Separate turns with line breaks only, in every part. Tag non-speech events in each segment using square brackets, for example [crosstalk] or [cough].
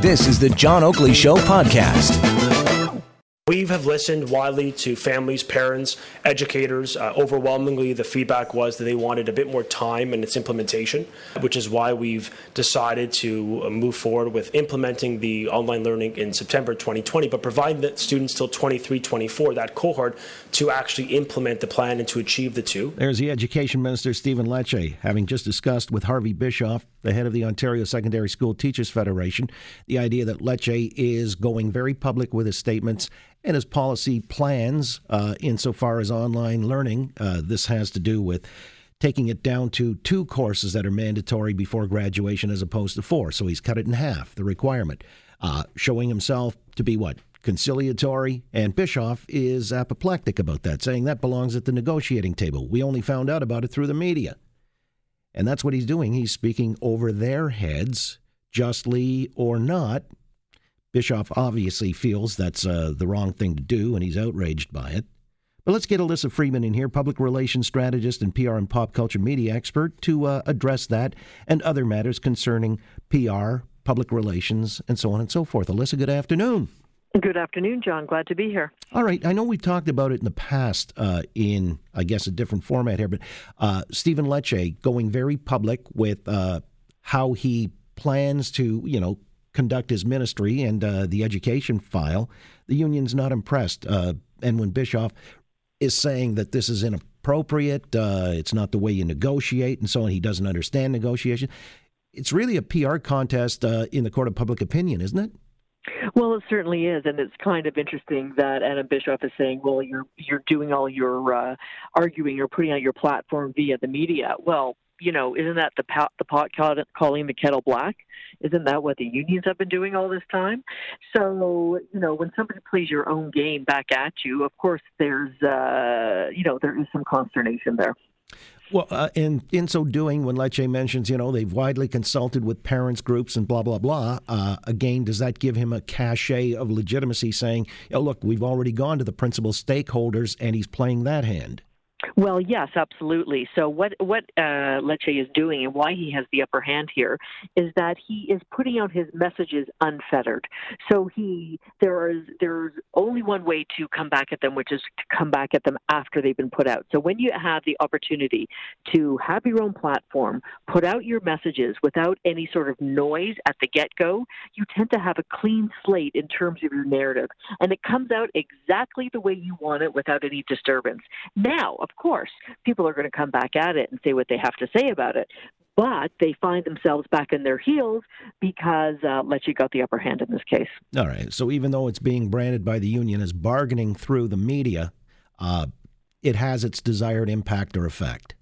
This is the John Oakley Show podcast.
We have listened widely to families, parents, educators. Uh, overwhelmingly, the feedback was that they wanted a bit more time in its implementation, which is why we've decided to uh, move forward with implementing the online learning in September 2020, but provide the students till 23, 24, that cohort, to actually implement the plan and to achieve the two.
There's the Education Minister, Stephen Lecce, having just discussed with Harvey Bischof, the head of the Ontario Secondary School Teachers Federation, the idea that Lecce is going very public with his statements and his policy plans uh, insofar as online learning. Uh, this has to do with taking it down to two courses that are mandatory before graduation as opposed to four. So he's cut it in half, the requirement, uh, showing himself to be what? Conciliatory, and Bischof is apoplectic about that, saying that belongs at the negotiating table. We only found out about it through the media. And that's what he's doing. He's speaking over their heads, justly or not, Bischof obviously feels that's uh, the wrong thing to do, and he's outraged by it. But let's get Elissa Freeman in here, public relations strategist and PR and pop culture media expert, to uh, address that and other matters concerning PR, public relations, and so on and so forth. Elissa, good afternoon.
Good afternoon, John. Glad to be here.
All right. I know we've talked about it in the past uh, in, I guess, a different format here, but uh, Stephen Lecce going very public with uh, how he plans to, you know, conduct his ministry and uh, the education file, the union's not impressed. Uh, and when Bischof is saying that this is inappropriate, uh, it's not the way you negotiate, and so on, he doesn't understand negotiation. It's really a PR contest uh, in the court of public opinion, isn't it?
Well, it certainly is, and it's kind of interesting that Adam Bischof is saying, "Well, you're you're doing all your uh, arguing, you're putting out your platform via the media." Well, you know, isn't that the pot, the pot calling the kettle black? Isn't that what the unions have been doing all this time? So, you know, when somebody plays your own game back at you, of course, there's, uh, you know, there is some consternation there.
Well, uh, in in so doing, when Lecce mentions, you know, they've widely consulted with parents groups and blah blah blah. Uh, again, does that give him a cachet of legitimacy, saying, oh, "Look, we've already gone to the principal stakeholders, and he's playing that hand"?
Well, yes, absolutely. So what what uh, Lecce is doing and why he has the upper hand here is that he is putting out his messages unfettered. So he there is there's only one way to come back at them, which is to come back at them after they've been put out. So when you have the opportunity to have your own platform, put out your messages without any sort of noise at the get go, you tend to have a clean slate in terms of your narrative, and it comes out exactly the way you want it without any disturbance. Now, of course, people are going to come back at it and say what they have to say about it. But they find themselves back in their heels because uh, Lecce got the upper hand in this case.
All right. So even though it's being branded by the union as bargaining through the media, uh, it has its desired impact or effect.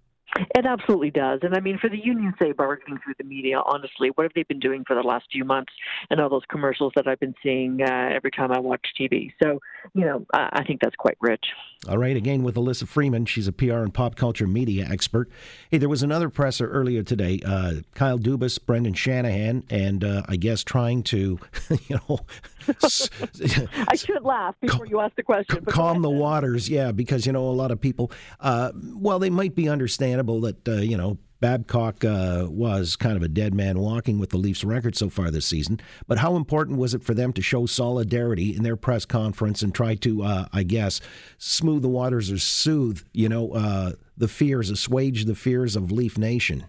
It absolutely does. And I mean, for the union, say, bargaining through the media, honestly, what have they been doing for the last few months and all those commercials that I've been seeing uh, every time I watch TV? So, you know, I, I think that's quite rich.
All right. Again, with Elissa Freeman, she's a PR and pop culture media expert. Hey, there was another presser earlier today. Uh, Kyle Dubas, Brendan Shanahan, and uh, I guess trying to, [laughs] you know, [laughs]
I should laugh before you ask the question.
calm the waters, yeah, because you know a lot of people. Uh, well, they might be understandable that uh, you know Babcock uh, was kind of a dead man walking with the Leafs record so far this season. But how important was it for them to show solidarity in their press conference and try to, uh, I guess, smooth the waters or soothe, you know, uh, the fears, assuage the fears of Leaf Nation?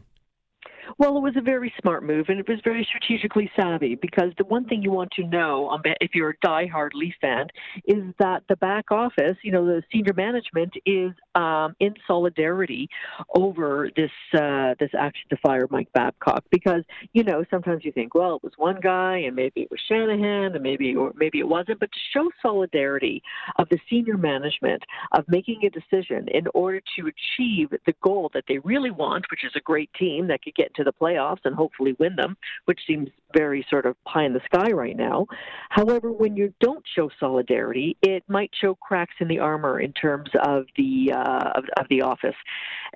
Well, it was a very smart move, and it was very strategically savvy because the one thing you want to know, if you're a die-hard Leaf fan, is that the back office, you know, the senior management is um, in solidarity over this uh, this action to fire Mike Babcock. Because you know, sometimes you think, well, it was one guy, and maybe it was Shanahan, and maybe or maybe it wasn't. But to show solidarity of the senior management of making a decision in order to achieve the goal that they really want, which is a great team that could get to the playoffs and hopefully win them, which seems very sort of pie in the sky right now. However, when you don't show solidarity, it might show cracks in the armor in terms of the uh, of, of, the office,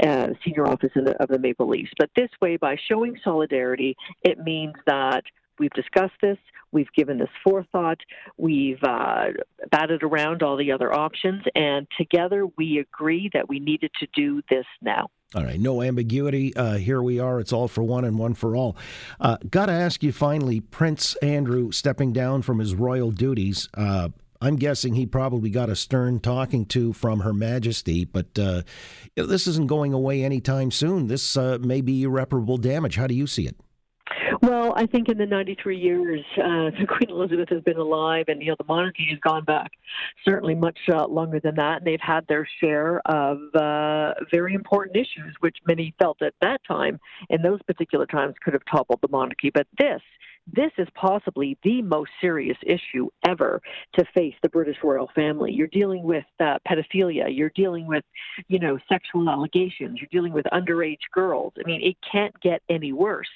uh, senior office the, of the Maple Leafs. But this way, by showing solidarity, it means that we've discussed this, we've given this forethought, we've uh, batted around all the other options, and together we agree that we needed to do this now.
All right, no ambiguity. Uh, here we are. It's all for one and one for all. Uh, Got to ask you finally Prince Andrew stepping down from his royal duties. Uh, I'm guessing he probably got a stern talking to from Her Majesty, but uh, this isn't going away anytime soon. This uh, may be irreparable damage. How do you see it?
Well, I think in the 93 years uh, [laughs] Queen Elizabeth has been alive, and you know the monarchy has gone back certainly much uh, longer than that, and they've had their share of uh, very important issues, which many felt at that time, in those particular times, could have toppled the monarchy. But this this is possibly the most serious issue ever to face the British royal family. You're dealing with uh, pedophilia. You're dealing with, you know, sexual allegations. You're dealing with underage girls. I mean, it can't get any worse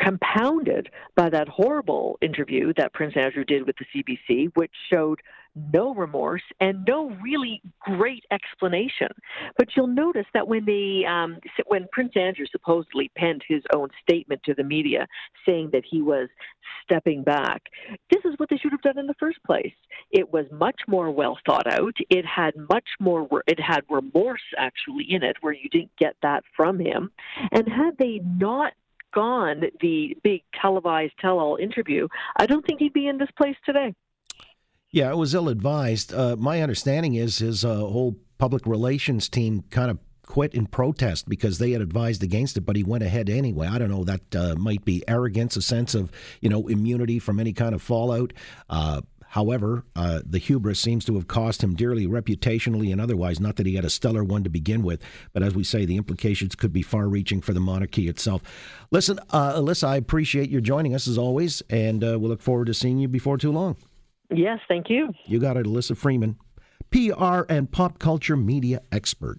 compounded by that horrible interview that Prince Andrew did with the CBC, which showed no remorse and no really great explanation. But you'll notice that when the um, when Prince Andrew supposedly penned his own statement to the media saying that he was stepping back, this is what they should have done in the first place. It was much more well thought out. It had much more. It had remorse actually in it, where you didn't get that from him. And had they not gone the big televised tell-all interview, I don't think he'd be in this place today.
Yeah, it was ill-advised. Uh, my understanding is his uh, whole public relations team kind of quit in protest because they had advised against it, but he went ahead anyway. I don't know. That uh, might be arrogance, a sense of you know immunity from any kind of fallout. Uh, However, uh, the hubris seems to have cost him dearly reputationally and otherwise. Not that he had a stellar one to begin with, but as we say, the implications could be far reaching for the monarchy itself. Listen, uh, Elissa, I appreciate your joining us as always, and uh, we look forward to seeing you before too long.
Yes, thank you.
You got it, Elissa Freeman, PR and pop culture media expert.